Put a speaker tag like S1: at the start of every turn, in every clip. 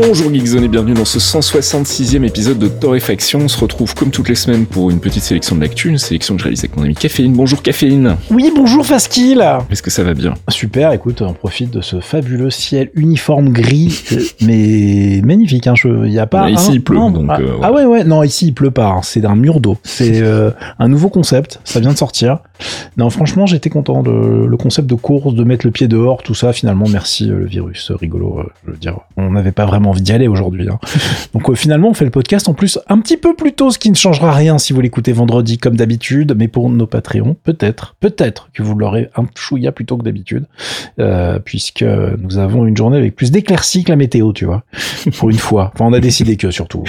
S1: Bonjour Geekzone et bienvenue dans ce 166e épisode de Torréfaction. On se retrouve comme toutes les semaines pour une petite sélection de l'actu, une sélection que je réalise avec mon ami Caféine. Bonjour Caféine.
S2: Oui, bonjour Faskil.
S1: Est-ce que ça va bien?
S2: Super, écoute, on profite de ce fabuleux ciel uniforme gris, euh, mais magnifique. Hein, y a pas.
S1: ici il pleut, donc.
S2: Ah,
S1: euh,
S2: ah, ouais, ouais, non, ici il pleut pas. hein, c'est un mur d'eau. C'est euh, un nouveau concept. Ça vient de sortir. Non, franchement, j'étais content de le concept de course, de mettre le pied dehors, tout ça. Finalement, merci le virus, rigolo. je veux dire, on n'avait pas vraiment envie d'y aller aujourd'hui. Hein. Donc finalement, on fait le podcast en plus un petit peu plus tôt, ce qui ne changera rien si vous l'écoutez vendredi comme d'habitude. Mais pour nos Patreons, peut-être, peut-être que vous l'aurez un chouïa plus tôt que d'habitude, euh, puisque nous avons une journée avec plus d'éclaircies que la météo, tu vois. Pour une fois. Enfin, on a décidé que surtout.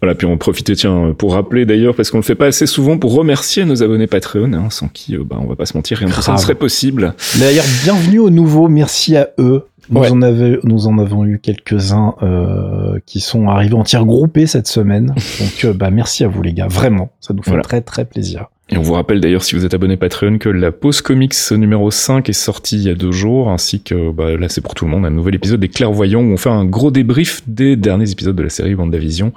S1: Voilà, puis on profite, tiens, pour rappeler d'ailleurs, parce qu'on le fait pas assez souvent, pour remercier nos abonnés Patreon, hein, sans qui, euh, bah, on va pas se mentir, rien de ça ne serait possible.
S2: D'ailleurs, bienvenue aux nouveaux, merci à eux. Nous,
S1: Ouais.
S2: en, avait- nous en avons eu quelques-uns euh, qui sont arrivés en tir groupé cette semaine. Donc, euh, bah, merci à vous, les gars. Vraiment, ça nous fait
S1: Voilà.
S2: très, très plaisir.
S1: Et on vous rappelle d'ailleurs, si vous êtes abonné Patreon, que la pause comics numéro 5 est sortie il y a deux jours, ainsi que bah, là c'est pour tout le monde, un nouvel épisode des Clairvoyants où on fait un gros débrief des derniers épisodes de la série WandaVision.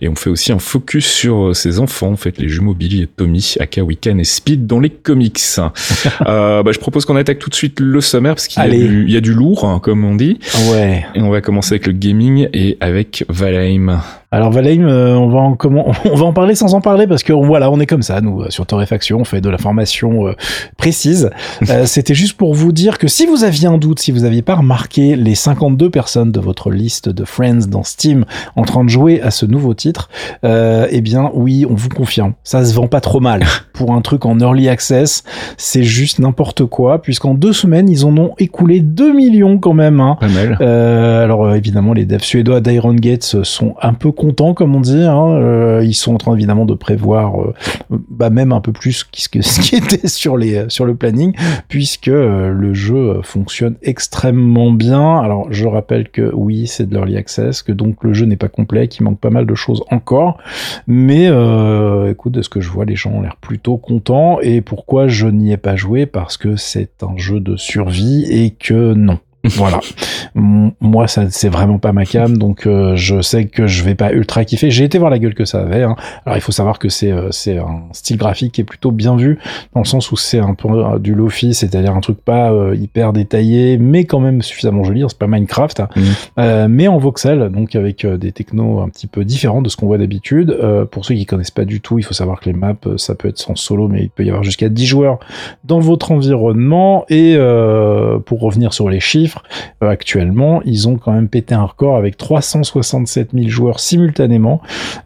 S1: Et on fait aussi un focus sur euh, ses enfants, en fait, les jumeaux Billy et Tommy, aka Wiccan et Speed dans les comics. euh, bah, je propose qu'on attaque tout de suite le sommaire, parce qu'il y, y a du lourd, hein, comme on dit.
S2: Ouais.
S1: Et on va commencer avec le gaming et avec Valheim.
S2: Alors Valheim, euh, on va en comment on va en parler sans en parler parce que voilà, on est comme ça nous sur Torréfaction, on fait de la formation euh, précise. Euh, C'était juste pour vous dire que si vous aviez un doute, si vous aviez pas remarqué les 52 personnes de votre liste de friends dans Steam en train de jouer à ce nouveau titre, euh, eh bien oui, on vous confirme, ça se vend pas trop mal pour un truc en early access. C'est juste n'importe quoi puisqu'en deux semaines ils en ont écoulé 2 millions quand même. Hein.
S1: Pas mal.
S2: Euh, alors euh, évidemment les devs suédois d'Iron Gates sont un peu contents comme on dit. Hein. Euh, ils sont en train évidemment de prévoir euh, bah, même un peu plus ce qui était sur les euh, sur le planning puisque euh, le jeu fonctionne extrêmement bien. Alors je rappelle que oui c'est de l'early access, que donc le jeu n'est pas complet, qu'il manque pas mal de choses encore. Mais écoute de ce que je vois les gens ont l'air plutôt contents et pourquoi je n'y ai pas joué? Parce que c'est un jeu de survie et que non. Voilà. Moi, ça, c'est vraiment pas ma cam, donc euh, je sais que je vais pas ultra kiffer. J'ai été voir la gueule que ça avait. hein. Alors, il faut savoir que c'est euh, c'est un style graphique qui est plutôt bien vu, dans le sens où c'est un peu euh, du lofi, c'est-à-dire un truc pas euh, hyper détaillé, mais quand même suffisamment joli. hein, C'est pas Minecraft, hein. Euh, mais en voxel, donc avec des technos un petit peu différents de ce qu'on voit d'habitude. Euh, pour ceux qui connaissent pas du tout, il faut savoir que les maps, ça peut être en solo, mais il peut y avoir jusqu'à 10 joueurs dans votre environnement. Et euh, pour revenir sur les chiffres, euh, actuellement, ils ont quand même pété un record avec 367 000 joueurs simultanément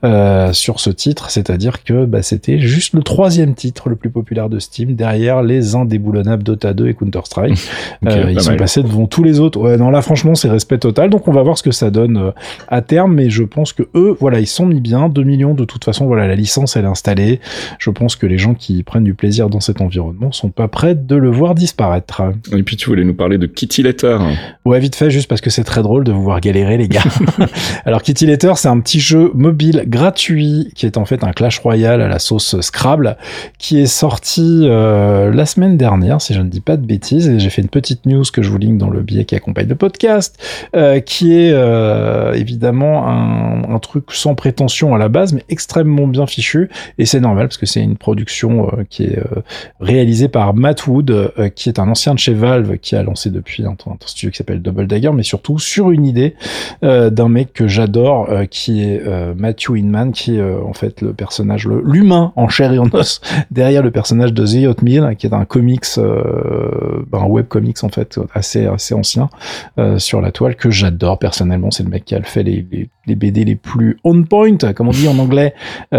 S2: euh, sur ce titre, c'est-à-dire que bah, c'était juste le troisième titre le plus populaire de Steam, derrière les indéboulonnables Dota 2 et Counter-Strike. Euh, ils sont
S1: mal.
S2: passés devant tous les autres. Ouais, non, là, franchement, c'est respect total. Donc, on va voir ce que ça donne à terme. Mais je pense que eux, voilà, ils sont mis bien. 2 millions, de toute façon, voilà, la licence, elle est installée. Je pense que les gens qui prennent du plaisir dans cet environnement sont pas prêts de le voir disparaître.
S1: Et puis tu voulais nous parler de Kitty Letter.
S2: Ouais, vite fait, juste parce que c'est très drôle de vous voir galérer, les gars. Alors, Kitty Letter, c'est un petit jeu mobile gratuit qui est en fait un Clash Royale à la sauce Scrabble qui est sorti euh, la semaine dernière, si je ne dis pas de bêtises. Et j'ai fait une petite news que je vous link dans le billet qui accompagne le podcast, euh, qui est euh, évidemment un, un truc sans prétention à la base, mais extrêmement bien fichu. Et c'est normal parce que c'est une production euh, qui est euh, réalisée par Matt Wood, euh, qui est un ancien de chez Valve, qui a lancé depuis un, un studio qui s'appelle Double Dagger, mais surtout sur une idée euh, d'un mec que j'adore, euh, qui est euh, Matthew Inman, qui est en fait le personnage, l'humain en chair et en os derrière le personnage de The Oatmeal, qui est un comics, ben, un web comics en fait assez assez ancien sur la toile que j'adore personnellement. C'est le mec qui a fait les, BD les plus on point, comme on dit en anglais,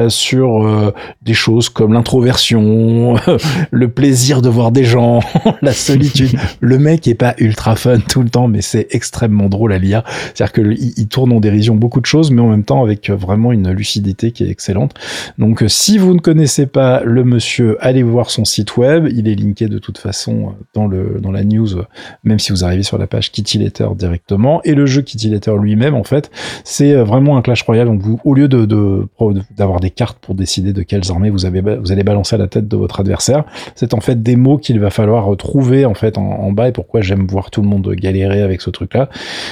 S2: sur des choses comme l'introversion, le plaisir de voir des gens, la solitude. Le mec est pas ultra fun tout le temps, mais c'est extrêmement drôle à lire. C'est-à-dire que il, tourne en dérision beaucoup de choses, mais en même temps avec vraiment une lucidité qui est excellente. Donc, si vous ne connaissez pas le monsieur, allez voir son site web. Il est linké de toute façon dans le dans la news, même si vous arrivez sur la page Kitty Letter directement. Et le jeu Kitty Letter lui-même, en fait, c'est vraiment un Clash Royale. Donc, vous, au lieu de d'avoir des cartes pour décider de quelles armées vous avez vous allez balancer à la tête de votre adversaire, c'est en fait des mots qu'il va falloir trouver en fait en, bas. Et pourquoi j'aime voir tout le monde galérer avec ce truc-là,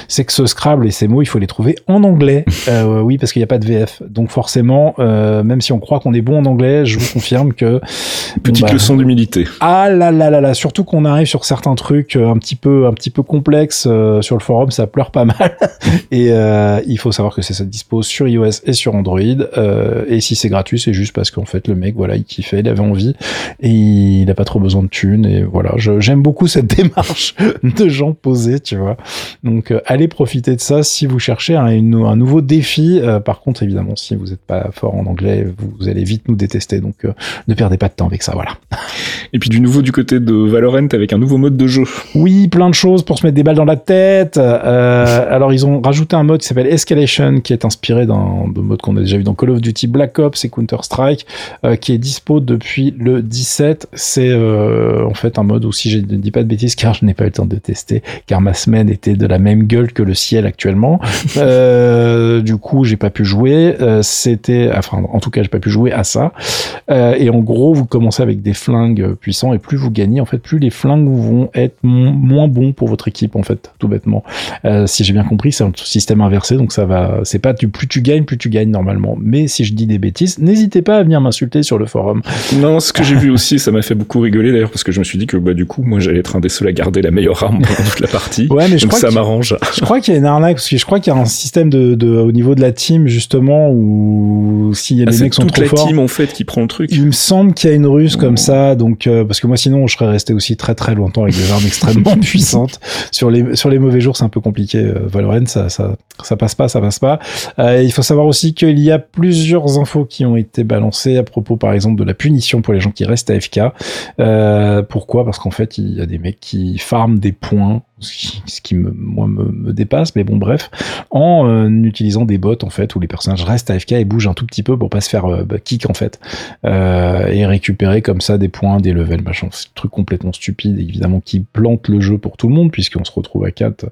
S2: c'est que ce Scrabble et ces mots, il faut les trouver en anglais. Euh, oui, parce qu'il n'y a pas de VF. Donc forcément, euh, même si on croit qu'on est bon en anglais, je vous confirme que
S1: petite bah, leçon d'humilité.
S2: Ah là là là là, surtout qu'on arrive sur certains trucs euh, un petit peu un petit peu complexes sur le forum, ça pleure pas mal. et il faut savoir que c'est ça dispose sur iOS et sur Android. et si c'est gratuit, c'est juste parce qu'en fait le mec, voilà, il kiffait, il avait envie et il n'a pas trop besoin de thunes. Et voilà, j'aime beaucoup cette démarche de gens posés, tu vois. Donc allez profiter de ça si vous cherchez un, un nouveau défi. par contre, évidemment, si vous n'êtes pas fort en anglais, vous allez vite nous détester. Donc euh, ne perdez pas de temps avec ça, voilà.
S1: Et puis du nouveau du côté de Valorant avec un nouveau mode de jeu.
S2: Oui, plein de choses pour se mettre des balles dans la tête. Euh, alors ils ont rajouté un mode qui s'appelle Escalation, qui est inspiré d'un mode qu'on a déjà vu dans Call of Duty Black Ops et Counter Strike, euh, qui est dispo depuis le 17. C'est en fait un mode où si je ne dis pas de bêtises, car je n'ai pas eu le temps de tester, car ma semaine était de la même gueule que le ciel actuellement. du coup, j'ai pas pu jouer. C'était, enfin, en tout cas, j'ai pas pu jouer à ça. Euh, et en gros, vous commencez avec des flingues puissants et plus vous gagnez, en fait, plus les flingues vont être moins bons pour votre équipe, en fait, tout bêtement. Euh, si j'ai bien compris, c'est un système inversé, donc ça va. C'est pas du plus tu gagnes, plus tu gagnes normalement. Mais si je dis des bêtises, n'hésitez pas à venir m'insulter sur le forum.
S1: Non, ce que j'ai vu aussi, ça m'a fait beaucoup rigoler d'ailleurs parce que je me suis dit que bah du coup, moi, j'allais être un des seuls à garder la meilleure arme toute la partie. Ouais, mais je donc crois ça m'arrange.
S2: Je crois qu'il y a une arnaque parce que je crois qu'il y a un système de, de, au niveau de la team justement où s'il y a ah, des mecs qui sont trop
S1: forts. la team en fait qui prend le truc.
S2: Il me semble qu'il y a une ruse comme ça, donc euh, parce que moi sinon je serais resté aussi très très longtemps avec des armes extrêmement puissantes. Sur les sur les mauvais jours, c'est un peu compliqué. Euh, Valorant, ça ça ça passe pas, ça passe pas. Euh, il faut savoir aussi qu'il y a plusieurs infos qui ont été balancées à propos, par exemple, de la punition pour les gens qui restent AFK. Euh, pourquoi? Parce qu'en fait, il y a des mecs qui farment des points ce qui me, moi me, dépasse, mais bon bref, en euh, utilisant des bots en fait où les personnages restent AFK et bougent un tout petit peu pour pas se faire euh, bah, kick en fait euh, et récupérer comme ça des points, des levels, machin. C'est un truc complètement stupide évidemment qui plante le jeu pour tout le monde puisqu'on se retrouve à 4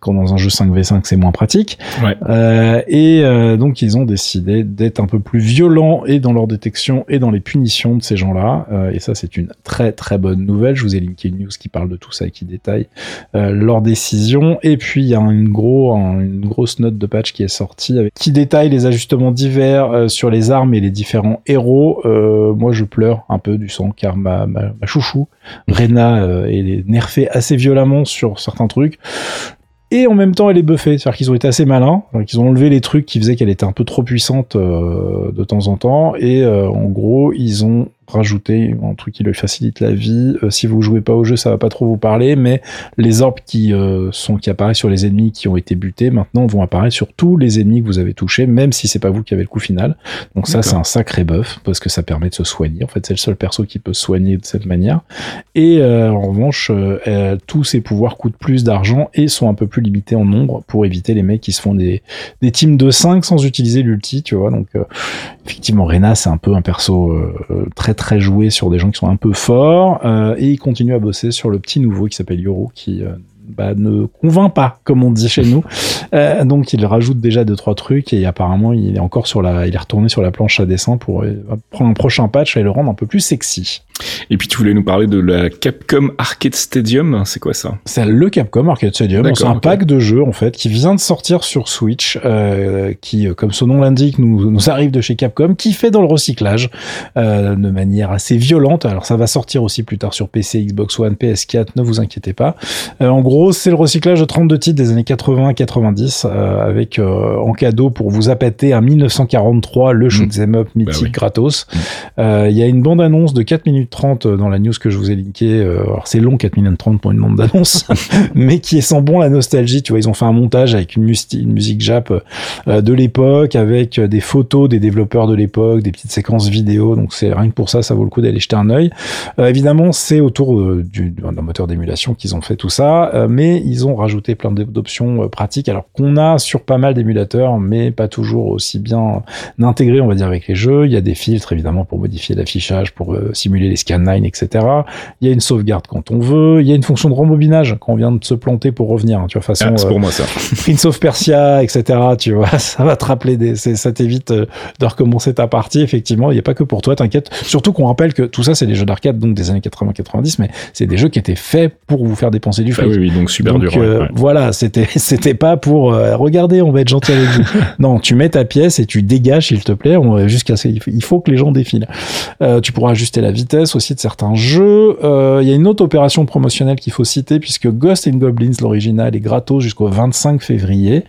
S2: quand dans un jeu 5v5 c'est moins pratique.
S1: Ouais.
S2: et donc ils ont décidé d'être un peu plus violents et dans leur détection et dans les punitions de ces gens-là. et ça c'est une très très bonne nouvelle. Je vous ai linké une news qui parle de tout ça et qui détaille leur décision. Et puis il y a une, gros, une grosse note de patch qui est sortie avec, qui détaille les ajustements divers euh, sur les armes et les différents héros. Euh, moi je pleure un peu du sang car ma, ma, chouchou Rena euh, est nerfée assez violemment sur certains trucs et en même temps elle est buffée. C'est-à-dire qu'ils ont été assez malins, qu'ils ont enlevé les trucs qui faisaient qu'elle était un peu trop puissante de temps en temps, et en gros ils ont rajouter un truc qui lui facilite la vie. Euh, si vous jouez pas au jeu, ça va pas trop vous parler, mais les orbes qui euh, sont qui apparaissent sur les ennemis qui ont été butés maintenant vont apparaître sur tous les ennemis que vous avez touchés, même si c'est pas vous qui avez le coup final. Donc ça, c'est un sacré buff parce que ça permet de se soigner. En fait, c'est le seul perso qui peut se soigner de cette manière. Et euh, en revanche, tous ces pouvoirs coûtent plus d'argent et sont un peu plus limités en nombre pour éviter les mecs qui se font des, des teams de 5 sans utiliser l'ulti, tu vois. Donc effectivement, Rena, c'est un peu un perso très très joué sur des gens qui sont un peu forts euh, et il continue à bosser sur le petit nouveau qui s'appelle Yoro qui euh, bah, ne convainc pas, comme on dit chez nous. Euh, donc il rajoute déjà deux trois trucs et apparemment il est encore sur la, il est retourné sur la planche à dessin pour prendre un prochain patch et le rendre un peu plus sexy.
S1: Et puis tu voulais nous parler de la Capcom Arcade Stadium, c'est quoi ça
S2: C'est le Capcom Arcade Stadium, c'est un pack de jeux en fait qui vient de sortir sur Switch, euh, qui comme son nom l'indique nous, nous arrive de chez Capcom, qui fait dans le recyclage euh, de manière assez violente. Alors ça va sortir aussi plus tard sur PC, Xbox One, PS4, ne vous inquiétez pas. Euh, en gros c'est le recyclage de 32 titres des années 80 90 euh, avec euh, en cadeau pour vous appâter un 1943 le shoot mm. up bah mythique gratos. Mm. Euh, il y a une bande annonce de 4 minutes minutes 30 dans la news que je vous ai linkée. alors c'est long 4 minutes 30 pour une bande d'annonce, mais qui sent bon la nostalgie. Tu vois, ils ont fait un montage avec une, musique jap de l'époque, avec des photos des développeurs de l'époque, des petites séquences vidéo. Donc c'est rien que pour ça, ça vaut le coup d'aller jeter un œil. évidemment, c'est autour d'un moteur d'émulation qu'ils ont fait tout ça, mais ils ont rajouté plein d'options pratiques, alors qu'on a sur pas mal d'émulateurs, mais pas toujours aussi bien intégré, on va dire, avec les jeux. Il y a des filtres, évidemment, pour modifier l'affichage, pour euh, simuler les scanlines, etc. Il y a une sauvegarde quand on veut. Il y a une fonction de rembobinage quand on vient de se planter pour revenir. Hein, tu vois, façon.
S1: Ah, c'est pour moi ça.
S2: Prince of Persia, etc. Tu vois, ça va te rappeler des, ça t'évite euh, de recommencer ta partie. Effectivement, il n'y a pas que pour toi, t'inquiète. Surtout qu'on rappelle que tout ça, c'est des jeux d'arcade, donc des années 80-90, mais c'est des jeux qui étaient faits pour vous faire dépenser du ah fric.
S1: oui, oui, donc super dur.
S2: Euh, voilà, c'était, c'était pas pour regarder, on va être gentil avec vous. non, tu mets ta pièce et tu dégages, s'il te plaît, jusqu'à il faut que les gens défilent. Euh, tu pourras ajuster la vitesse aussi de certains jeux. Euh, il y a une autre opération promotionnelle qu'il faut citer puisque Ghost in Goblins, l'original, est gratos jusqu'au 25 février.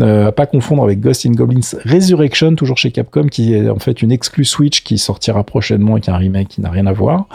S2: Euh, à pas confondre avec Ghost in Goblins Resurrection, toujours chez Capcom, qui est en fait une exclue Switch qui sortira prochainement avec un remake qui n'a rien à voir.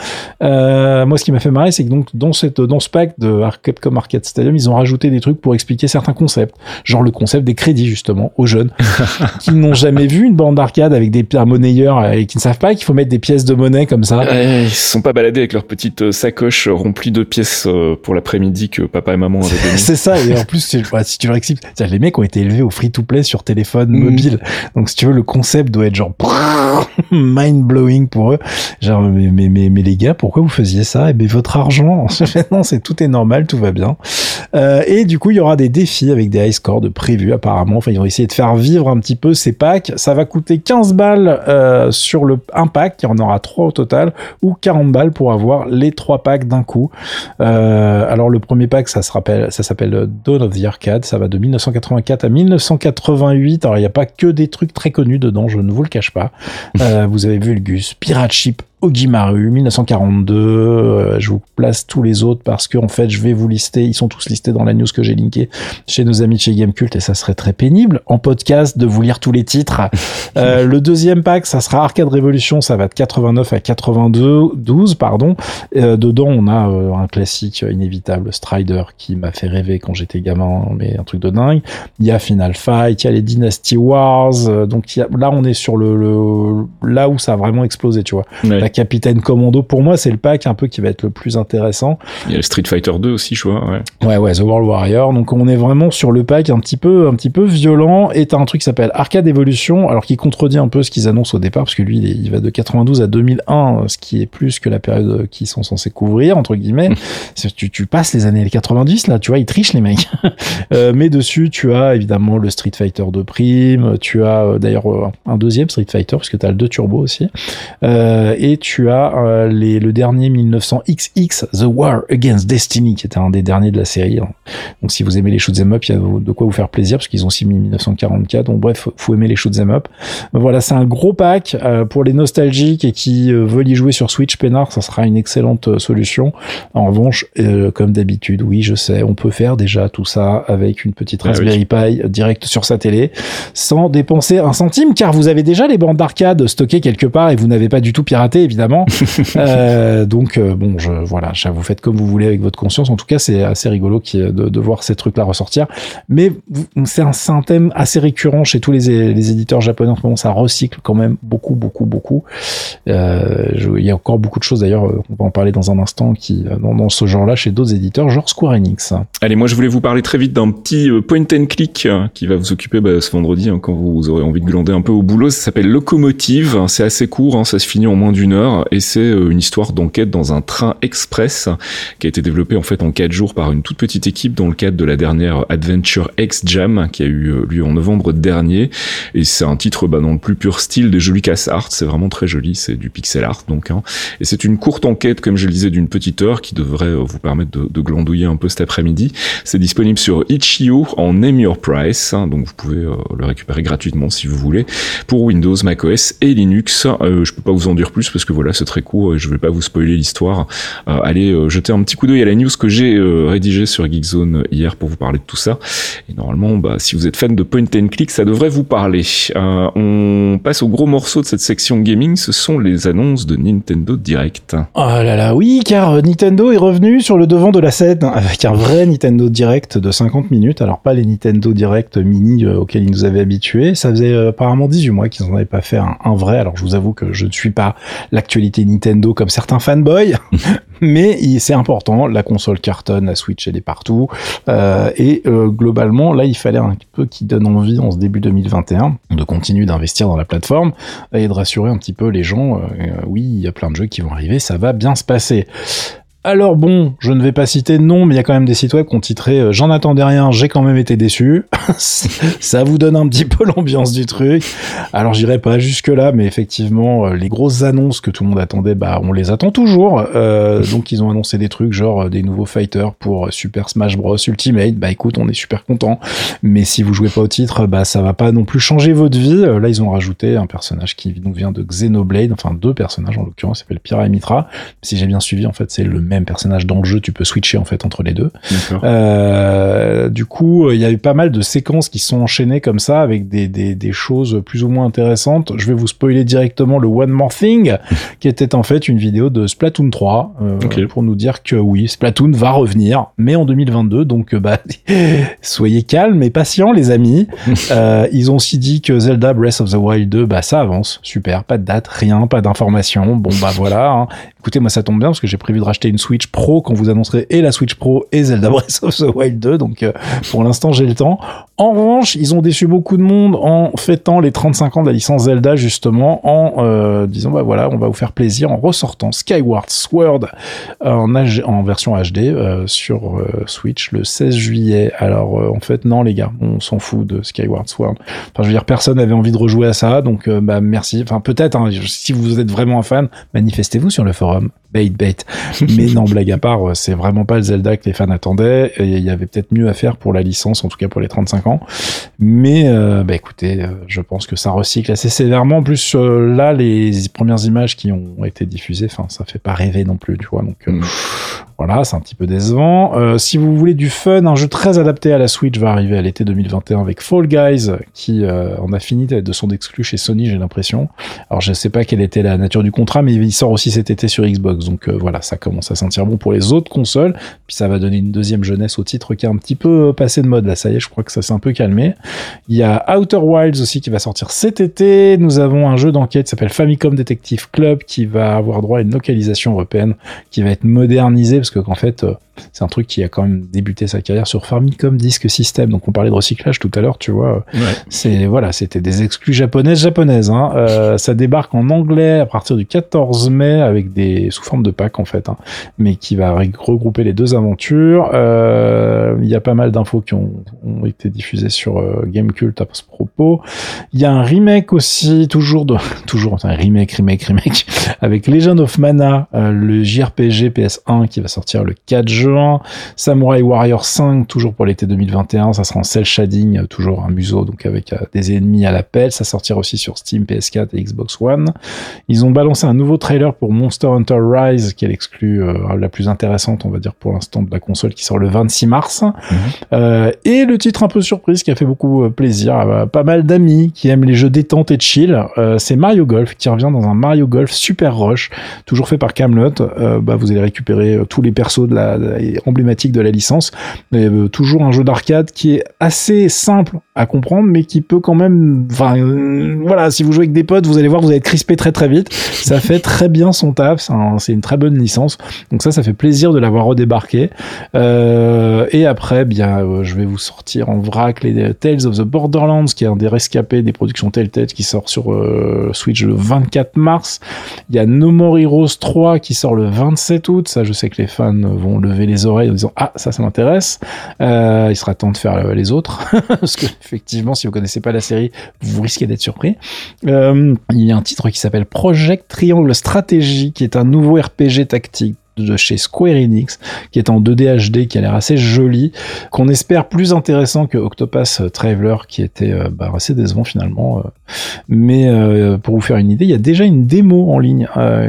S2: moi, ce qui m'a fait marrer, c'est que donc dans cette dans ce pack de Capcom Arcade Stadium, ils ont rajouté des trucs pour expliquer certains concepts, genre le concept des crédits justement aux jeunes qui n'ont jamais vu une bande d'arcade avec des monnayeurs et qui ne savent pas qu'il faut mettre des pièces de monnaie comme ça.
S1: Ils se sont pas baladés avec leurs petites euh, sacoches remplies de pièces euh, pour l'après-midi que papa et maman avaient donné.
S2: c'est ça. Et en plus, si tu leur expliques, les mecs ont été élevés au free-to-play sur téléphone mm. mobile. Donc, si tu veux, le concept doit être genre mind blowing pour eux. Genre, mais, mais, mais, mais les gars, pourquoi vous faisiez ça? Et eh bien, votre argent, non, c'est tout est normal, tout va bien. Euh, et du coup, il y aura des défis avec des high scores de prévus, apparemment. Enfin, ils vont essayer de faire vivre un petit peu ces packs. Ça va coûter 15 balles euh, sur le un pack, il y en aura trois au total, ou 40 balles pour avoir les trois packs d'un coup. Euh, alors le premier pack, ça s'appelle Dawn of the Arcade, ça va de 1984 à 1988. Alors il n'y a pas que des trucs très connus dedans, je ne vous le cache pas. Euh, vous avez vu le Gus, Pirate Ship Ogimaru, 1942. Euh, je vous place tous les autres parce que en fait, je vais vous lister. Ils sont tous listés dans la news que j'ai linkée chez nos amis de chez Gamecult et ça serait très pénible en podcast de vous lire tous les titres. euh, le deuxième pack, ça sera Arcade Revolution. Ça va de 89 à 82, 12 pardon. Euh, dedans, on a euh, un classique inévitable, Strider, qui m'a fait rêver quand j'étais gamin, mais un truc de dingue. Il y a Final Fight, il y a les Dynasty Wars. Euh, donc là, on est sur le, le, là où ça a vraiment explosé, tu vois. Capitaine Commando. Pour moi, c'est le pack un peu qui va être le plus intéressant.
S1: Il y a le Street Fighter 2 aussi, je vois.
S2: Ouais. ouais, ouais, The World Warrior. Donc on est vraiment sur le pack un petit peu, un petit peu violent. Et t'as un truc qui s'appelle Arcade Evolution, alors qui contredit un peu ce qu'ils annoncent au départ, parce que lui, il, va de 92 à 2001, ce qui est plus que la période qu'ils sont censés couvrir entre guillemets. tu, tu passes les années 90 là, tu vois, ils trichent les mecs. euh, mais dessus, tu as évidemment le Street Fighter 2 Prime. Tu as euh, d'ailleurs euh, un deuxième Street Fighter, parce que t'as le 2 Turbo aussi. Euh, et tu as euh, les, le dernier 1900XX, The War Against Destiny, qui était un des derniers de la série. Donc si vous aimez les shoot'em up, il y a de quoi vous faire plaisir, parce qu'ils ont aussi mis 1944. Donc bref, faut aimer les shoot'em up. Voilà, c'est un gros pack euh, pour les nostalgiques et qui euh, veulent y jouer sur Switch Peinard, ça sera une excellente solution. En revanche, comme d'habitude, oui, je sais, on peut faire déjà tout ça avec une petite ah Raspberry Pi direct sur sa télé, sans dépenser un centime, car vous avez déjà les bandes d'arcade stockées quelque part et vous n'avez pas du tout piraté évidemment. euh, donc euh, bon, je voilà, vous faites comme vous voulez avec votre conscience. En tout cas, c'est assez rigolo qui, de, de, voir ces trucs-là ressortir. Mais c'est un, un, thème assez récurrent chez tous les, les, éditeurs japonais en ce moment. Ça recycle quand même beaucoup, beaucoup, beaucoup. Euh, je, il y a encore beaucoup de choses d'ailleurs. On va en parler dans un instant qui dans, dans ce genre-là chez d'autres éditeurs, genre Square Enix.
S1: Allez, moi je voulais vous parler très vite d'un petit point and click qui va vous occuper bah, ce vendredi hein, quand vous aurez envie de glander un peu au boulot. Ça s'appelle Locomotive. C'est assez court, hein, ça se finit en moins d'une heure et c'est euh, une histoire d'enquête dans un train express qui a été développé en fait en quatre jours par une toute petite équipe dans le cadre de la dernière Adventure X Jam qui a eu euh, lieu en novembre dernier. Et c'est un titre bah, dans le plus pur style des jeux Art c'est vraiment très joli c'est du pixel art donc hein. et c'est une courte enquête comme je le disais d'une petite heure qui devrait euh, vous permettre de, de glandouiller un peu cet après-midi. C'est disponible sur Itch.io en Name Your Price hein, donc vous pouvez le récupérer gratuitement si vous voulez pour Windows macOS et Linux. Euh, je peux pas vous en dire plus parce que que voilà, c'est très court et je vais pas vous spoiler l'histoire. allez jeter un petit coup d'œil à la news que j'ai rédigée sur Geekzone hier pour vous parler de tout ça. Et normalement, bah, si vous êtes fan de point and click, ça devrait vous parler. on passe au gros morceau de cette section gaming, ce sont les annonces de Nintendo Direct.
S2: Oh là là, oui, car Nintendo est revenu sur le devant de la scène avec un vrai Nintendo Direct de 50 minutes. Alors pas les Nintendo Direct mini auxquels ils nous avaient habitués. Ça faisait apparemment 18 mois qu'ils n'en avaient pas fait un, vrai. Alors je vous avoue que je ne suis pas l'actualité Nintendo comme certains fanboys, mais c'est important. La console cartonne, la Switch elle est partout, euh, et euh, globalement là il fallait un peu qu'ils donnent envie en ce début 2021 de continuer d'investir dans la plateforme et de rassurer un petit peu les gens. Euh, oui, il y a plein de jeux qui vont arriver, ça va bien se passer. Alors bon, je ne vais pas citer non, mais il y a quand même des sites web qui ont titré euh, J'en attendais rien, j'ai quand même été déçu. ça vous donne un petit peu l'ambiance du truc. Alors j'irai pas jusque là, mais effectivement, euh, les grosses annonces que tout le monde attendait, bah on les attend toujours. Euh, donc ils ont annoncé des trucs genre des nouveaux fighters pour Super Smash Bros Ultimate. Bah écoute, on est super content. Mais si vous jouez pas au titre, bah ça va pas non plus changer votre vie. Là ils ont rajouté un personnage qui donc vient de Xenoblade, enfin deux personnages en l'occurrence, s'appelle Pyra et Mitra. Si j'ai bien suivi, en fait c'est le même personnage dans le jeu, tu peux switcher en fait entre les deux. Euh, du coup, il y a eu pas mal de séquences qui sont enchaînées comme ça avec des, des, des choses plus ou moins intéressantes. Je vais vous spoiler directement le One More Thing, qui était en fait une vidéo de Splatoon 3 euh, pour nous dire que oui, Splatoon va revenir, mais en 2022. Donc, euh, bah, soyez calmes et patients, les amis. euh, ils ont aussi dit que Zelda Breath of the Wild 2, bah, ça avance, super, pas de date, rien, pas d'informations. Bon, bah voilà. Hein. Écoutez, moi ça tombe bien parce que j'ai prévu de racheter une Switch Pro quand vous annoncerez et la Switch Pro et Zelda Breath of the Wild 2. Donc euh, pour l'instant j'ai le temps. En revanche, ils ont déçu beaucoup de monde en fêtant les 35 ans de la licence Zelda justement en euh, disant bah voilà on va vous faire plaisir en ressortant Skyward Sword en, version HD euh, sur Switch le 16 juillet. Alors en fait non les gars, on s'en fout de Skyward Sword. Enfin je veux dire personne n'avait envie de rejouer à ça donc bah merci. Enfin peut-être hein, si vous êtes vraiment un fan, manifestez-vous sur le forum bait bait. Mais non, blague à part, euh, c'est vraiment pas le Zelda que les fans attendaient. Il y avait peut-être mieux à faire pour la licence, en tout cas pour les 35 ans. Mais euh, bah écoutez, euh, je pense que ça recycle assez sévèrement. En plus, là, les premières images qui ont été diffusées, enfin, ça fait pas rêver non plus, tu vois. Donc mm. voilà, c'est un petit peu décevant. si vous voulez du fun, un jeu très adapté à la Switch va arriver à l'été 2021 avec Fall Guys, qui en a fini de son exclu chez Sony, j'ai l'impression. Alors je sais pas quelle était la nature du contrat, mais il sort aussi cet été sur Xbox. Donc voilà, ça commence à sentir bon pour les autres consoles. Puis ça va donner une deuxième jeunesse au titre qui est un petit peu euh, passé de mode. Là, ça y est, je crois que ça s'est un peu calmé. Il y a Outer Wilds aussi qui va sortir cet été. Nous avons un jeu d'enquête qui s'appelle Famicom Detective Club qui va avoir droit à une localisation européenne qui va être modernisée parce que qu'en fait euh, c'est un truc qui a quand même débuté sa carrière sur Famicom Disk System. Donc on parlait de recyclage tout à l'heure, tu vois. C'est voilà, c'était des exclus japonaises japonaises. Hein. Euh, ça débarque en anglais à partir du 14 mai avec des sous forme de pack en fait, hein, mais qui va regrouper les deux aventures. Euh, il y a pas mal d'infos qui ont, ont, été diffusées sur euh, Gamecult à ce propos. Il y a un remake aussi, toujours de toujours un remake, remake, remake avec Legend of Mana, euh, le JRPG PS1 qui va sortir le 4 juin Samurai Warrior 5, toujours pour l'été 2021, ça sera en cel shading, toujours un museau, donc avec euh, des ennemis à l'appel. Ça sortira aussi sur Steam, PS4 et Xbox One. Ils ont balancé un nouveau trailer pour Monster Hunter Rise, qui est l'exclus euh, la plus intéressante, on va dire, pour l'instant de la console, qui sort le 26 mars. Mhm. Euh, et le titre un peu surprise, qui a fait beaucoup plaisir à pas mal d'amis qui aiment les jeux détente et chill, c'est Mario Golf, qui revient dans un Mario Golf Super Rush, toujours fait par Camelot. bah, vous allez récupérer tous les persos de la, emblématique de la licence. Euh, toujours un jeu d'arcade qui est assez simple à comprendre, mais qui peut quand même, enfin, euh, voilà, si vous jouez avec des potes, vous allez voir, vous allez être crispé très très vite. Ça fait très bien son taf, c'est une très bonne licence. Donc ça, ça fait plaisir de l'avoir redébarqué. Euh, et après, bien, je vais vous sortir en vrac les Tales of the Borderlands, qui est un des rescapés des productions Telltale qui sort sur Switch le 24 mars. Il y a No More Heroes 3 qui sort le 27 août. Ça, je sais que les fans vont lever les oreilles en disant ah ça ça m'intéresse euh, il sera temps de faire euh, les autres parce que effectivement si vous connaissez pas la série vous risquez d'être surpris. Euh, il y a un titre qui s'appelle Project Triangle Stratégie qui est un nouveau RPG tactique de chez Square Enix, qui est en 2D HD, qui a l'air assez joli, qu'on espère plus intéressant que Octopath Traveler, qui était euh, bah, assez décevant finalement. Euh. Mais euh, pour vous faire une idée, il y a déjà une démo en ligne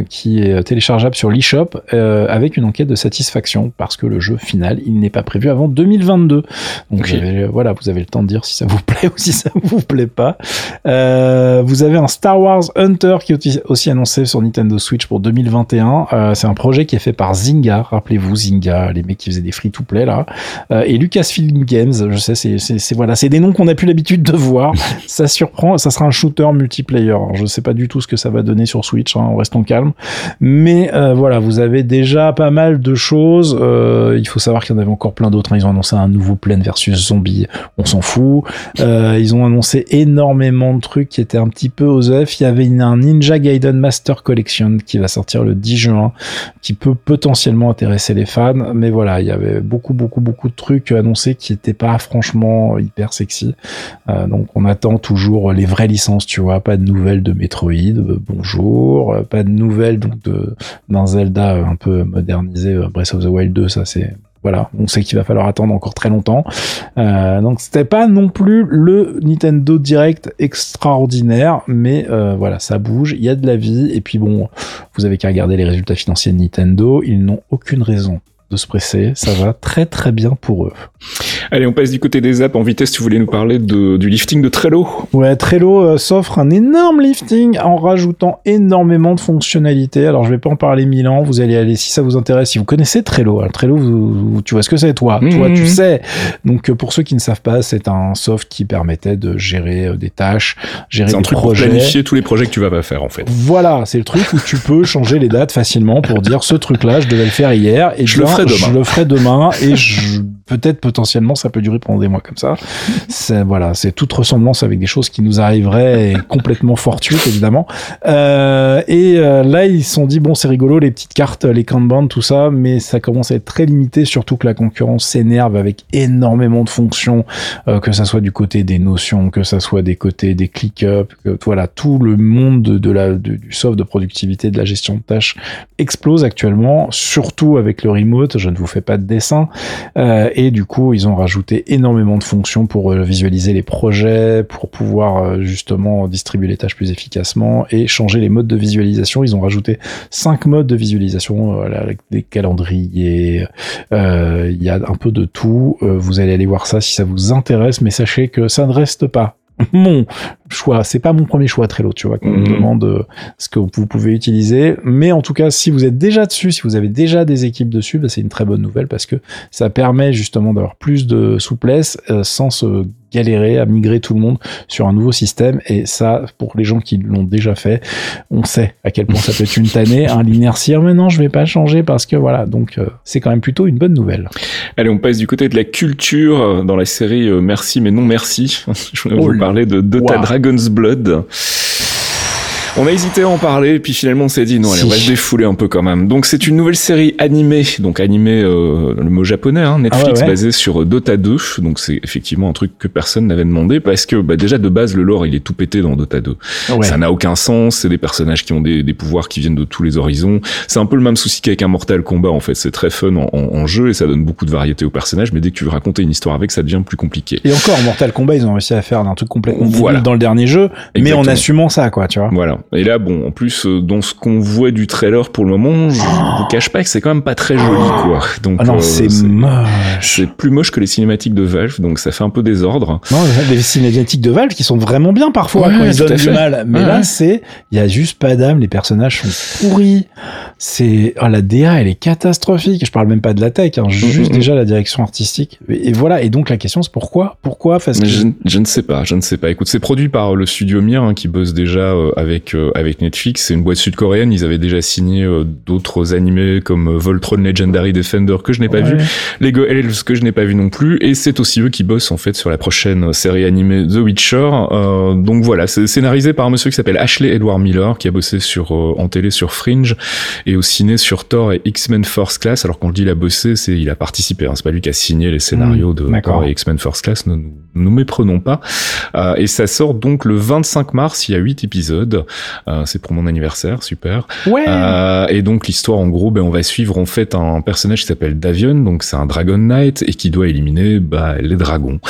S2: qui est téléchargeable sur l'eShop avec une enquête de satisfaction, parce que le jeu final, il n'est pas prévu avant 2022. Donc voilà, vous avez le temps de dire si ça vous plaît ou si ça vous plaît pas. vous avez un Star Wars Hunter qui est aussi annoncé sur Nintendo Switch pour 2021. C'est un projet qui est fait par Zynga, rappelez-vous Zynga, les mecs qui faisaient des free-to-play là, euh, et Lucasfilm Games, je sais, c'est, c'est, voilà, c'est des noms qu'on n'a plus l'habitude de voir. ça surprend, ça sera un shooter multiplayer. Alors, je sais pas du tout ce que ça va donner sur Switch, hein, restons calmes. Mais euh, voilà, vous avez déjà pas mal de choses. Euh, il faut savoir qu'il y en avait encore plein d'autres. Hein. Ils ont annoncé un nouveau Plan versus Zombie, on s'en fout. ils ont annoncé énormément de trucs qui étaient un petit peu aux œufs. Il y avait un Ninja Gaiden Master Collection qui va sortir le 10 juin, qui peut potentiellement intéresser les fans. Mais voilà, il y avait beaucoup, beaucoup, beaucoup de trucs annoncés qui n'étaient pas franchement hyper sexy. Euh, donc on attend toujours les vraies licences, tu vois. Pas de nouvelles de Metroid, euh, bonjour. Euh, pas de nouvelles donc d'un Zelda un peu modernisé, Breath of the Wild 2, ça c'est voilà, on sait qu'il va falloir attendre encore très longtemps. Euh, donc c'était pas non plus le Nintendo Direct extraordinaire, mais euh, voilà, ça bouge, il y a de la vie. Et puis bon, vous avez qu'à regarder les résultats financiers de Nintendo, ils n'ont aucune raison de se presser. Ça va très très bien pour eux.
S1: Allez, on passe du côté des apps en vitesse. Tu voulais nous parler de, du lifting de Trello
S2: Ouais, Trello euh, s'offre un énorme lifting en rajoutant énormément de fonctionnalités. Alors, je vais pas en parler mille ans. Vous allez aller si ça vous intéresse. Si vous connaissez Trello, Alors, Trello, tu vois ce que c'est, toi. Mmh, toi, tu mmh. sais. Donc, euh, pour ceux qui ne savent pas, c'est un soft qui permettait de gérer euh, des tâches, gérer des
S1: un truc
S2: projets.
S1: Pour planifier tous les projets que tu vas pas faire, en fait.
S2: Voilà, c'est le truc où tu peux changer les dates facilement pour dire ce truc-là, je devais le faire hier et
S1: je le ferai
S2: je le ferai demain et peut-être potentiellement ça peut durer pendant des mois comme ça. C'est voilà, c'est toute ressemblance avec des choses qui nous arriveraient complètement fortuites évidemment. Euh, et euh, là ils se sont dit bon c'est rigolo les petites cartes, les Kanban, tout ça, mais ça commence à être très limité, surtout que la concurrence s'énerve avec énormément de fonctions, euh, que ça soit du côté des notions, que ça soit des côtés des click-up, voilà tout le monde de, la du soft de productivité, de la gestion de tâches explose actuellement, surtout avec le remote. Je ne vous fais pas de dessin. Euh, et du coup, ils ont rajouté énormément de fonctions pour euh, visualiser les projets, pour pouvoir euh, justement distribuer les tâches plus efficacement et changer les modes de visualisation. Ils ont rajouté cinq modes de visualisation avec des calendriers. Il y a un peu de tout. vous allez aller voir ça si ça vous intéresse, mais sachez que ça ne reste pas mon choix. C'est pas mon premier choix Trello, tu vois, qu'on me mhm. demande euh, ce que vous pouvez utiliser. Mais en tout cas, si vous êtes déjà dessus, si vous avez déjà des équipes dessus, bah, c'est une très bonne nouvelle parce que ça permet justement d'avoir plus de souplesse euh, sans se galérer à migrer tout le monde sur un nouveau système. Et ça, pour les gens qui l'ont déjà fait, on sait à quel point ça peut être une tannée, un l'inertie. Mais non, je vais pas changer parce que voilà. Donc, euh, c'est quand même plutôt une bonne nouvelle.
S1: Allez, on passe du côté de la culture euh, dans la série euh, Merci mais non merci. je voulais vous oh parler de Dota Dragon's Blood. On a hésité à en parler, puis finalement on s'est dit non, allez, on va se défouler un peu quand même. Donc c'est une nouvelle série animée, donc animée, euh, le mot japonais, hein, Netflix, ah basé sur Dota 2. Donc c'est effectivement un truc que personne n'avait demandé parce que bah, déjà de base le lore il est tout pété dans Dota 2. Ça n'a aucun sens. C'est des personnages qui ont des, des, pouvoirs qui viennent de tous les horizons. C'est un peu le même souci qu'avec un Mortal Kombat en fait. C'est très fun en, en, jeu et ça donne beaucoup de variété aux personnages. Mais dès que tu veux raconter une histoire avec, ça devient plus compliqué.
S2: Et encore Mortal Kombat, ils ont réussi à faire un truc complètement voilà. dans le dernier jeu, mais en assumant ça quoi, tu vois.
S1: Voilà. Et là, bon, en plus, euh, dans ce qu'on voit du trailer pour le moment, je vous cache pas que c'est quand même pas très joli, quoi. Donc,
S2: ah non, euh, c'est moche.
S1: C'est plus moche que les cinématiques de Valve, donc ça fait un peu désordre.
S2: Non, les cinématiques de Valve qui sont vraiment bien parfois quand ils donnent du mal. Mais là, c'est, il y a juste pas d'âme, les personnages sont pourris. C'est, oh, la DA, elle est catastrophique. Je parle même pas de la tech, hein, juste mm, déjà la direction artistique. Et, voilà. Et donc la question, c'est pourquoi? Pourquoi?
S1: Parce que... je, ne sais pas, je ne sais pas. Écoute, c'est produit par le studio Mir, hein, qui bosse déjà euh, avec, avec Netflix. C'est une boîte sud-coréenne. Ils avaient déjà signé euh, d'autres animés comme euh, Voltron Legendary Defender que je n'ai pas vu, Lego Elves que je n'ai pas vu non plus. Et c'est aussi eux qui bossent en fait sur la prochaine série animée The Witcher. Euh, donc voilà, c'est scénarisé par un monsieur qui s'appelle Ashley Edward Miller qui a bossé sur en télé sur Fringe et au ciné sur Thor et X-Men First Class. Alors quand je dis il a bossé, c'est il a participé. Hein. C'est pas lui qui a signé les scénarios mmh, de Thor et X-Men First Class. Ne nous, nous méprenons pas. et ça sort donc le 25 mars. Il y a 8 épisodes. C'est pour mon anniversaire, super.
S2: Ouais.
S1: et donc l'histoire, en gros, ben on va suivre en fait un personnage qui s'appelle Davion, donc c'est un Dragon Knight et qui doit éliminer bah, les dragons.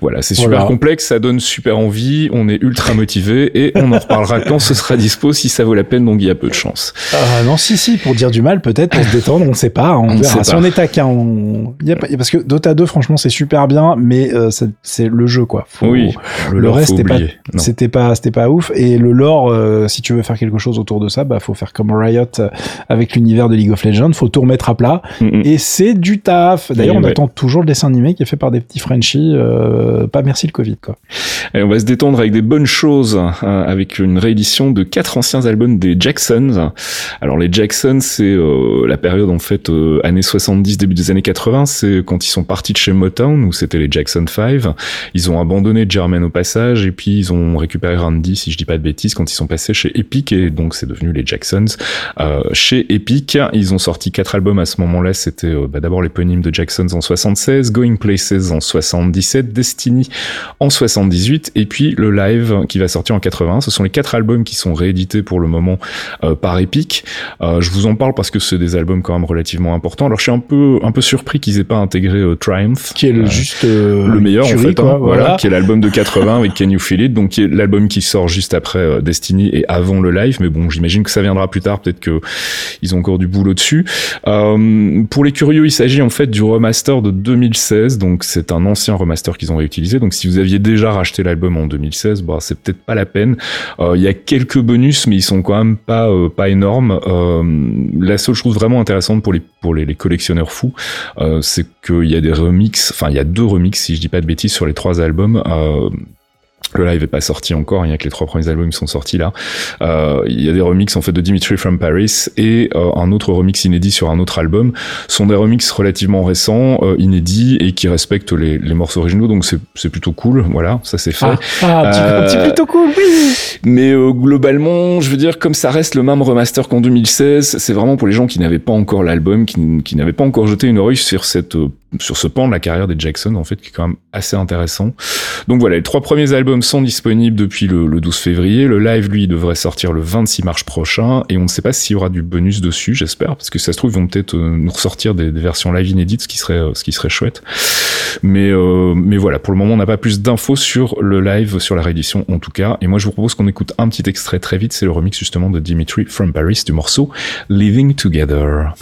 S1: Voilà, c'est super complexe, ça donne super envie, on est ultra motivé et on en reparlera quand ce sera dispo si ça vaut la peine, donc il y a peu de chance.
S2: Ah non, si, si, pour dire du mal, peut-être, pour se détendre, on sait pas, on, verra. Si on est taquin, on... y a pas... parce que Dota 2, franchement, c'est super bien, mais euh, c'est le jeu, quoi.
S1: Oui,
S2: le, reste, c'était pas, c'était pas, c'était pas ouf. Et le lore, euh, si tu veux faire quelque chose autour de ça, bah, faut faire comme Riot euh, avec l'univers de League of Legends, faut tout remettre à plat. Et c'est du taf. D'ailleurs, on attend toujours le dessin animé qui est fait par des petits Frenchies. Euh, pas merci le Covid, quoi.
S1: Et on va se détendre avec des bonnes choses, hein, avec une réédition de quatre anciens albums des Jacksons. Alors les Jacksons, c'est euh, la période en fait euh, années 70, début des années 80. C'est quand ils sont partis de chez Motown, où c'était les Jackson 5. Ils ont abandonné Jermaine au passage, et puis ils ont récupéré Randy, si je dis pas de bêtises, quand ils sont passés chez Epic, et donc c'est devenu les Jacksons. chez Epic, ils ont sorti quatre albums à ce moment-là. C'était bah, d'abord l'éponyme de Jacksons en 76, Going Places en 77, Destiny en 78 et puis le live qui va sortir en 80. Ce sont les quatre albums qui sont réédités pour le moment euh, par Epic. Euh, je vous en parle parce que c'est des albums quand même relativement importants. Alors je suis un peu un peu surpris qu'ils aient pas intégré euh, Triumph,
S2: qui est le, juste
S1: le meilleur en fait, hein, voilà. qui est l'album de 80 avec Can You Feel It, donc qui est l'album qui sort juste après Destiny et avant le live. Mais bon, j'imagine que ça viendra plus tard. Peut-être que ils ont encore du boulot dessus. pour les curieux, il s'agit en fait du remaster de 2016, donc c'est un ancien remaster qu'ils ont réutilisé. Donc si vous aviez déjà racheté l'album en 2016, bah c'est peut-être pas la peine. Euh, il y a quelques bonus, mais ils sont quand même pas euh, pas énormes. Euh, la seule chose vraiment intéressante pour les pour les, collectionneurs fous, c'est qu'il y a des remixes, enfin il y a deux remixes si je dis pas de bêtises sur les trois albums. Le live est pas sorti encore, il y a que les trois premiers albums qui sont sortis là. Euh, il y a des remixes en fait de Dimitri from Paris et euh, un autre remix inédit sur un autre album. Ce sont des remixes relativement récents, euh, inédits et qui respectent les, les morceaux originaux, donc c'est plutôt cool. Voilà, ça c'est fait.
S2: Ah, ah petit, plutôt cool, oui.
S1: Mais globalement, je veux dire, comme ça reste le même remaster qu'en 2016, c'est vraiment pour les gens qui n'avaient pas encore l'album, qui, qui n'avaient pas encore jeté une oreille sur cette sur ce pan de la carrière des Jackson en fait qui est quand même assez intéressant. Donc voilà, les trois premiers albums sont disponibles depuis le, 12 février. Le live lui devrait sortir le 26 mars prochain et on ne sait pas s'il y aura du bonus dessus, j'espère parce que ça se trouve ils vont peut-être euh, nous ressortir des, versions live inédites, ce qui serait euh, ce qui serait chouette. Mais euh, mais voilà, pour le moment on n'a pas plus d'infos sur le live, sur la réédition en tout cas. Et moi je vous propose qu'on écoute un petit extrait très vite, c'est le remix justement de Dimitri from Paris du morceau Living Together.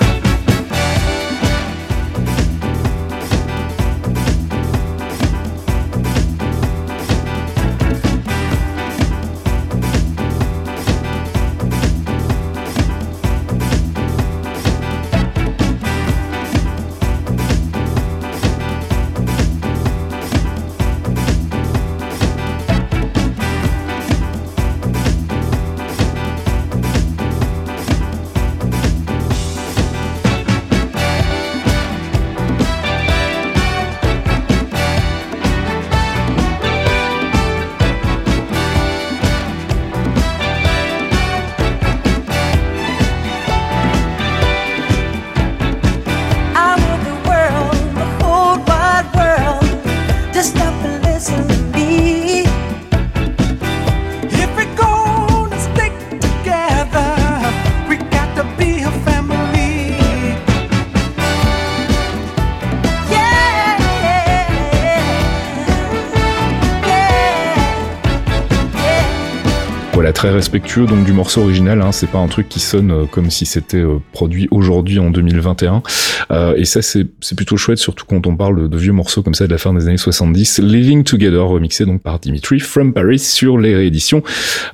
S1: Respectueux donc du morceau original. Hein. C'est pas un truc qui sonne euh, comme si c'était euh, produit aujourd'hui en 2021. Euh, et ça c'est plutôt chouette, surtout quand on parle de, vieux morceaux comme ça de la fin des années 70. Living Together remixé donc par Dimitri from Paris sur les rééditions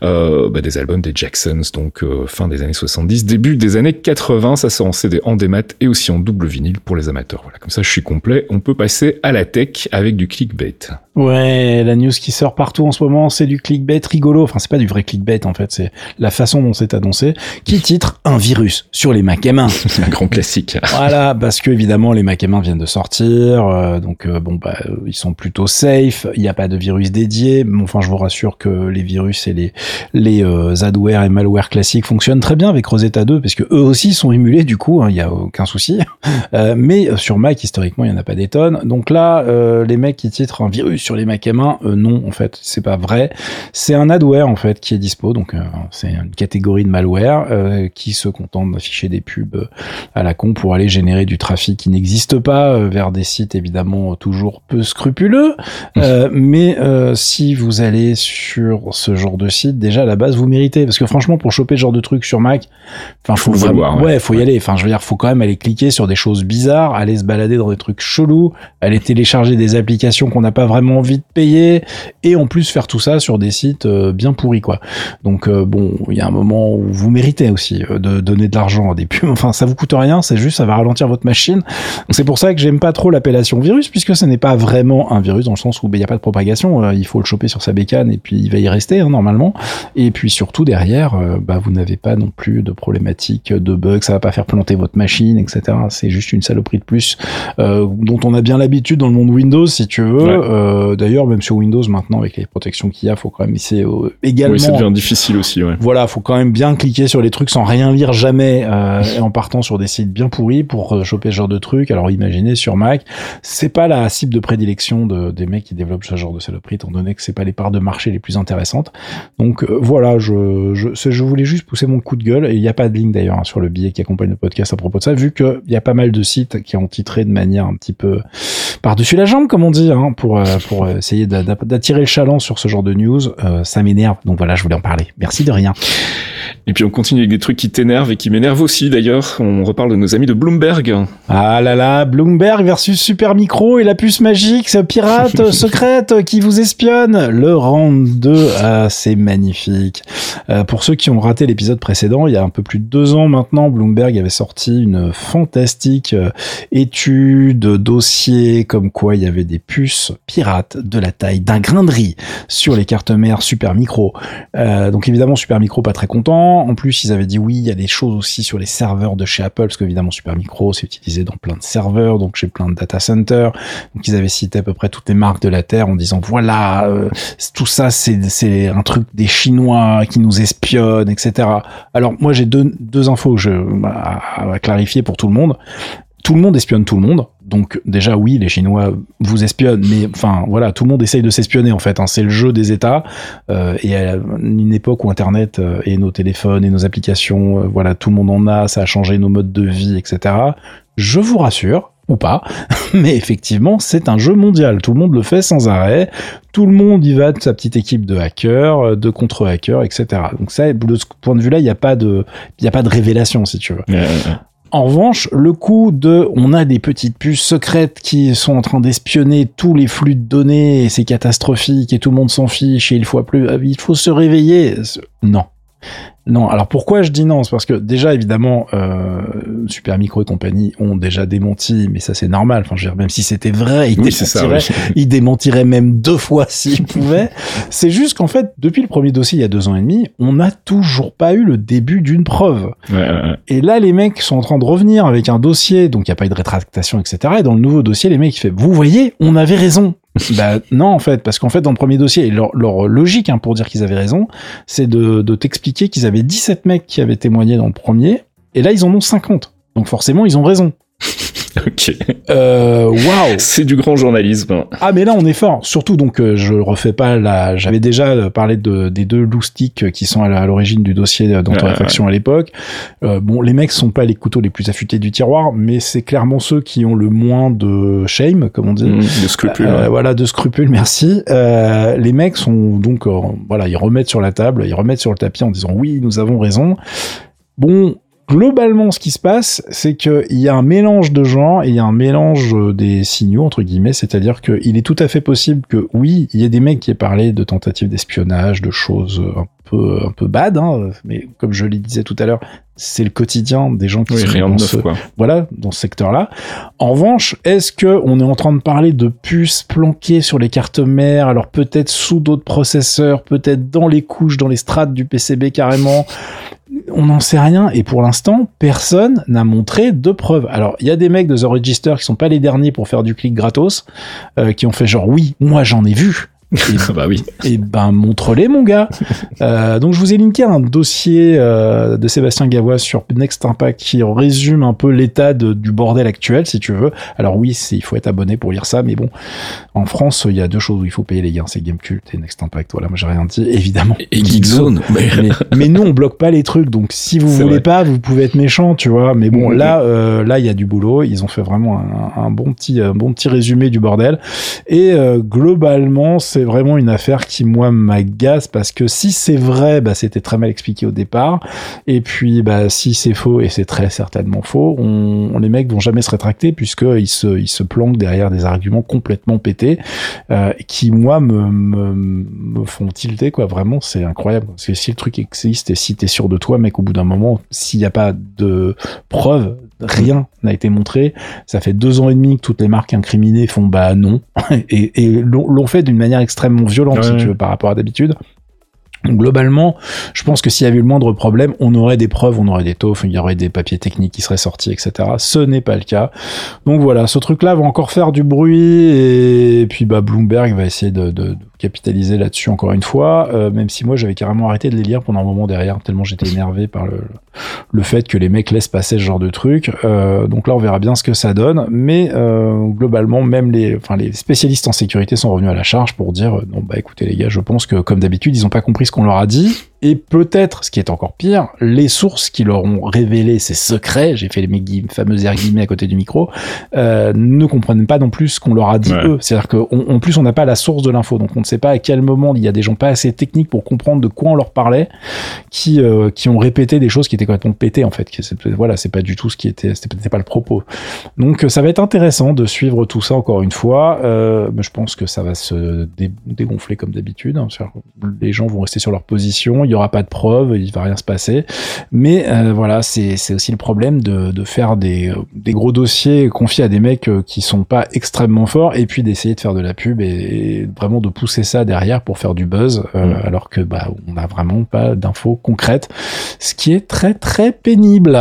S1: bah, des albums des Jacksons, donc fin des années 70, début des années 80. Ça sort en CD, en démat et aussi en double vinyle pour les amateurs. Voilà, comme ça je suis complet. On peut passer à la tech avec du clickbait.
S2: Ouais, la news qui sort partout en ce moment, c'est du clickbait rigolo. Enfin, c'est pas du vrai clickbait en fait, c'est la façon dont c'est annoncé. Qui titre un virus sur les Mac M1.
S1: un grand classique.
S2: voilà, parce que évidemment les Mac M1 viennent de sortir, euh, donc euh, bon bah ils sont plutôt safe. Il n'y a pas de virus dédié. Mais enfin, je vous rassure que les virus et les les euh, adware et malware classiques fonctionnent très bien avec Rosetta 2 parce que eux aussi sont émulés du coup. Il hein, y a aucun souci. mais sur Mac historiquement il y en a pas des tonnes. Donc là, les mecs qui titrent un virus sur les Mac M1, euh, non, en fait, c'est pas vrai. C'est un adware, en fait, qui est dispo. Donc c'est une catégorie de malware qui se contente d'afficher des pubs à la con pour aller générer du trafic qui n'existe pas vers des sites évidemment toujours peu scrupuleux. mais si vous allez sur ce genre de site, déjà à la base vous méritez parce que franchement pour choper ce genre de truc sur Mac, enfin faut,
S1: faut
S2: ouais, ouais, faut y aller. Enfin je veux dire, faut quand même aller cliquer sur des choses bizarres, aller se balader dans des trucs chelous, aller télécharger des applications qu'on n'a pas vraiment envie de payer et en plus faire tout ça sur des sites euh, bien pourris quoi. Donc euh, bon, il y a un moment où vous méritez aussi euh, de donner de l'argent à des pubs. Enfin ça vous coûte rien, c'est juste ça va ralentir votre machine. C'est pour ça que j'aime pas trop l'appellation virus puisque ce n'est pas vraiment un virus dans le sens où ben, il n'y a pas de propagation, il faut le choper sur sa bécane et puis il va y rester hein, normalement. Et puis surtout derrière, bah, vous n'avez pas non plus de problématique de bugs, ça va pas faire planter votre machine, etc. C'est juste une saloperie de plus euh, dont on a bien l'habitude dans le monde Windows, si tu veux. Euh, D'ailleurs, même sur Windows maintenant, avec les protections qu'il y a, faut quand même essayer euh, également. Oui,
S1: ça devient difficile aussi. Ouais.
S2: Voilà, faut quand même bien cliquer sur les trucs sans rien lire jamais euh, et en partant sur des sites bien pourris pour euh, choper ce genre de trucs. Alors imaginez sur Mac, c'est pas la cible de prédilection de, des mecs qui développent ce genre de saloperie, étant donné que c'est pas les parts de marché les plus intéressantes. Donc voilà, je, je, je voulais juste pousser mon coup de gueule et il n'y a pas de ligne d'ailleurs hein, sur le billet qui accompagne le podcast à propos de ça, vu qu'il y a pas mal de sites qui ont titré de manière un petit peu par-dessus la jambe, comme on dit, hein, pour, euh, pour essayer d'attirer le chaland sur ce genre de news. Euh, ça m'énerve, donc voilà, je voulais en parler. Merci de rien.
S1: Et puis on continue avec des trucs qui t'énervent et qui m'énervent aussi d'ailleurs. On reparle de nos amis de Bloomberg.
S2: Ah là là, Bloomberg versus Super Micro et la puce magique, ce pirate secrète qui vous espionne. Le round 2, ah, c'est magnifique. Euh, pour ceux qui ont raté l'épisode précédent, il y a un peu plus de deux ans maintenant, Bloomberg avait sorti une fantastique euh, étude, dossier, comme quoi il y avait des puces pirates de la taille d'un grain de riz sur les cartes mères Super Micro. Euh, donc évidemment, Super Micro pas très content en plus, ils avaient dit oui, il y a des choses aussi sur les serveurs de chez Apple, parce qu'évidemment, Supermicro, c'est utilisé dans plein de serveurs, donc chez plein de data centers. Donc, ils avaient cité à peu près toutes les marques de la Terre en disant voilà, euh, tout ça, c'est un truc des Chinois qui nous espionnent, etc. Alors, moi, j'ai deux, deux infos que je, à clarifier pour tout le monde tout le monde espionne tout le monde. Donc déjà oui, les Chinois vous espionnent, mais enfin voilà, tout le monde essaye de s'espionner en fait. Hein. C'est le jeu des États. Euh, et à une époque où Internet euh, et nos téléphones et nos applications, euh, voilà, tout le monde en a, ça a changé nos modes de vie, etc. Je vous rassure, ou pas, mais effectivement, c'est un jeu mondial. Tout le monde le fait sans arrêt. Tout le monde y va de sa petite équipe de hackers, de contre-hackers, etc. Donc ça, de ce point de vue-là, il n'y a pas de, il a pas de révélation, si tu veux. En revanche, le coup de on a des petites puces secrètes qui sont en train d'espionner tous les flux de données et c'est catastrophique et tout le monde s'en fiche et il faut plus, il faut se réveiller. Non. Non, alors pourquoi je dis non? C'est parce que déjà, évidemment, euh, Super Micro et compagnie ont déjà démenti, mais ça c'est normal. Enfin, je veux dire, même si c'était vrai, ils, démentiraient, ils démentiraient même deux fois s'ils pouvaient. c'est juste qu'en fait, depuis le premier dossier il y a deux ans et demi, on n'a toujours pas eu le début d'une preuve. Et là, les mecs sont en train de revenir avec un dossier, donc il n'y a pas eu de rétractation, etc. Et dans le nouveau dossier, les mecs, ils font, vous voyez, on avait raison. Bah non en fait parce qu'en fait dans le premier dossier leur, leur logique hein, pour dire qu'ils avaient raison c'est de, de t'expliquer qu'ils avaient 17 mecs qui avaient témoigné dans le premier et là ils en ont 50 donc forcément ils ont raison
S1: ok.
S2: Euh, waouh.
S1: C'est du grand journalisme.
S2: Ah mais là on est fort. Surtout donc euh, je refais pas la. J'avais déjà parlé de des deux loustiques qui sont à l'origine du dossier d'Antoine à l'époque. Euh, bon les mecs sont pas les couteaux les plus affûtés du tiroir, mais c'est clairement ceux qui ont le moins de shame, comme on dit. Mmh,
S1: de scrupules.
S2: Voilà de scrupules. Merci. les mecs sont donc voilà ils remettent sur la table, ils remettent sur le tapis en disant oui nous avons raison. Bon, globalement, ce qui se passe, c'est qu'il y a un mélange de gens et il y a un mélange des signaux, entre guillemets, c'est-à-dire qu'il est tout à fait possible que, oui, il y a des mecs qui aient parlé de tentatives d'espionnage, de choses un peu, un peu bad, hein, mais comme je le disais tout à l'heure, c'est le quotidien des gens qui sont
S1: dans,
S2: ce,
S1: quoi.
S2: voilà, dans ce secteur-là. En revanche, est-ce que on est en train de parler de puces planquées sur les cartes mères, alors peut-être sous d'autres processeurs, peut-être dans les couches, dans les strates du PCB carrément on n'en sait rien et pour l'instant personne n'a montré de preuves. Alors il y a des mecs de The Register qui sont pas les derniers pour faire du clic gratos, euh, qui ont fait genre oui moi j'en ai vu,
S1: Et, bah oui.
S2: Et ben montre-les mon gars. euh, donc je vous ai linké un dossier euh, de Sébastien Gavois sur Next Impact qui résume un peu l'état du bordel actuel si tu veux. Alors oui, il faut être abonné pour lire ça, mais bon, en France il y a deux choses où il faut payer les gars, c'est Gamecult et Next Impact. Voilà, moi j'ai rien dit évidemment.
S1: Et Geekzone.
S2: Mais... mais, nous on bloque pas les trucs, donc si vous voulez pas, vous pouvez être méchant, tu vois. Mais bon, là euh, là il y a du boulot. Ils ont fait vraiment un, un, bon petit un bon petit résumé du bordel et globalement c'est c'est vraiment une affaire qui moi m'agace parce que si c'est vrai, bah, c'était très mal expliqué au départ. Et puis bah, si c'est faux, et c'est très certainement faux, on, les mecs vont jamais se rétracter puisqu'ils se, ils se planquent derrière des arguments complètement pétés euh, qui moi me, me, font tilter quoi. Vraiment, c'est incroyable. Parce que si le truc existe et si t'es sûr de toi, mec, au bout d'un moment, s'il n'y a pas de preuves rien n'a été montré. Ça fait deux ans et demi que toutes les marques incriminées font bah non et, et l'ont fait d'une manière extrêmement violente si tu veux par rapport à d'habitude. Globalement, je pense que s'il y avait eu le moindre problème, on aurait des preuves, on aurait des taufs, il y aurait des papiers techniques qui seraient sortis, etc. Ce n'est pas le cas. Donc voilà, ce truc-là va encore faire du bruit et puis bah Bloomberg va essayer de, de, capitaliser là-dessus encore une fois, euh, même si moi j'avais carrément arrêté de les lire pendant un moment derrière, tellement j'étais énervé par le, le fait que les mecs laissent passer ce genre de truc. Euh, donc là on verra bien ce que ça donne, mais euh, globalement même les, enfin les spécialistes en sécurité sont revenus à la charge pour dire non bah écoutez les gars, je pense que comme d'habitude ils n'ont pas compris ce qu'on leur a dit et peut-être, ce qui est encore pire, les sources qui leur ont révélé ces secrets, j'ai fait les fameux air guillemets à côté du micro, euh, ne comprennent pas non plus ce qu'on leur a dit eux. C'est-à-dire qu'en plus, on n'a pas la source de l'info, donc on ne sait pas à quel moment il y a des gens pas assez techniques pour comprendre de quoi on leur parlait, qui euh, qui ont répété des choses qui étaient complètement pétées en fait. Voilà, c'est pas du tout ce qui était, c'était pas le propos. Donc ça va être intéressant de suivre tout ça encore une fois, euh, je pense que ça va se dégonfler comme d'habitude. Hein. Les gens vont rester sur leur position il y aura pas de preuves, il va rien se passer. Mais euh, voilà, c'est aussi le problème de, de faire des, des, gros dossiers confiés à des mecs euh, qui sont pas extrêmement forts et puis d'essayer de faire de la pub et, vraiment de pousser ça derrière pour faire du buzz euh, mm. alors que bah on n'a vraiment pas d'infos concrètes, ce qui est très très pénible.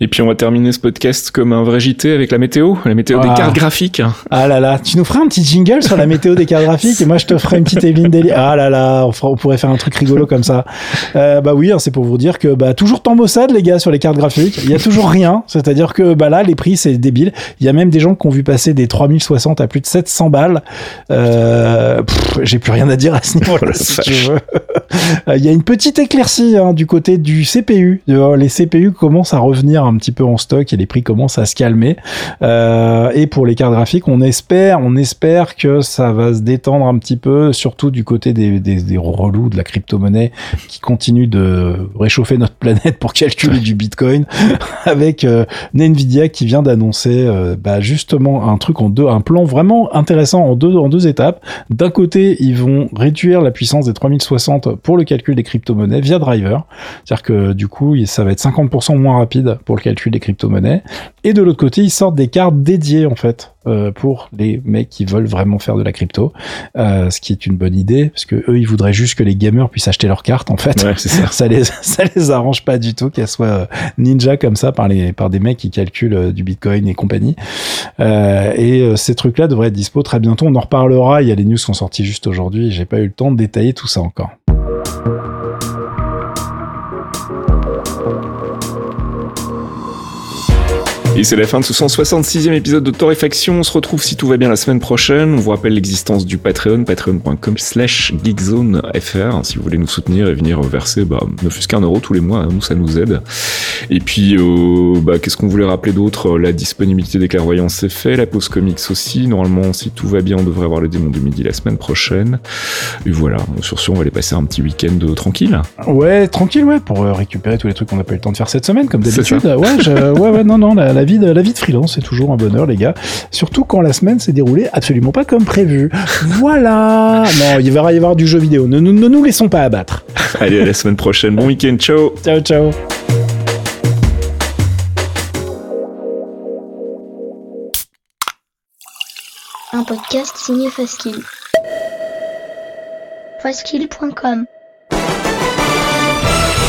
S1: Et puis on va terminer ce podcast comme un vrai JT avec la météo, la météo des ah. cartes graphiques.
S2: Ah là là, tu nous feras un petit jingle sur la météo des cartes graphiques et moi je te ferai une petite Evelyne Daily. Ah là là, on, on pourrait faire un truc rigolo comme ça. Euh, bah oui, hein, c'est pour vous dire que bah toujours maussade les gars sur les cartes graphiques. Il y a toujours rien, c'est-à-dire que bah là les prix c'est débile. Il y a même des gens qui ont vu passer des 3060 à plus de 700 balles. Euh, J'ai plus rien à dire à ce niveau-là si tu veux. Euh, il y a une petite éclaircie hein, du côté du CPU. Les CPU commencent à revenir un petit peu en stock et les prix commencent à se calmer. Euh, et pour les cartes graphiques, on espère, on espère que ça va se détendre un petit peu, surtout du côté des, des, des relous de la crypto-monnaie qui continuent de réchauffer notre planète pour calculer du Bitcoin, avec euh, Nvidia qui vient d'annoncer euh, bah, justement un truc en deux, un plan vraiment intéressant en deux en deux étapes. D'un côté, ils vont réduire la puissance des 3060 pour le calcul des crypto-monnaies via driver. C'est-à-dire que du coup, ça va être 50% moins rapide pour le calcul des crypto-monnaies. Et de l'autre côté, ils sortent des cartes dédiées en fait euh, pour les mecs qui veulent vraiment faire de la crypto, euh, ce qui est une bonne idée parce que eux ils voudraient juste que les gamers puissent acheter leurs cartes en fait.
S1: Ouais, ça.
S2: ça les ça les arrange pas du tout qu'elles soient euh, ninja comme ça par les par des mecs qui calculent euh, du Bitcoin et compagnie. Euh, et ces trucs là devraient être dispo très bientôt. On en reparlera. Il y a les news qui sont sorties juste aujourd'hui. J'ai pas eu le temps de détailler tout ça encore.
S1: Et c'est la fin de ce 166e épisode de Torréfaction. On se retrouve si tout va bien la semaine prochaine. On vous rappelle l'existence du Patreon, patreon.com slash geekzonefr. Si vous voulez nous soutenir et venir verser, bah, ne fût-ce qu'un euro tous les mois, hein, nous ça nous aide. Et puis, euh, bah, qu'est-ce qu'on voulait rappeler d'autre? La disponibilité des clairvoyants c'est fait, la pause comics aussi. Normalement, si tout va bien, on devrait avoir le démon de midi la semaine prochaine. Et voilà, sur ce, on va aller passer un petit week-end tranquille.
S2: Ouais, tranquille, ouais, pour euh, récupérer tous les trucs qu'on n'a pas eu le temps de faire cette semaine, comme d'habitude. Ouais, ouais, ouais, non, non, la, la vie de, la vie de freelance, c'est toujours un bonheur, les gars. Surtout quand la semaine s'est déroulée absolument pas comme prévu. Voilà. Non, il va y avoir du jeu vidéo. Ne, ne, ne nous laissons pas abattre.
S1: Allez, à la semaine prochaine. Bon week-end. Ciao.
S2: Ciao, ciao.
S3: Un podcast signé Faskill. Faskill.com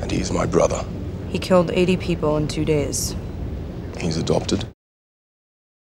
S4: And he is my brother.
S5: He killed 80 people in two days.
S4: He's adopted.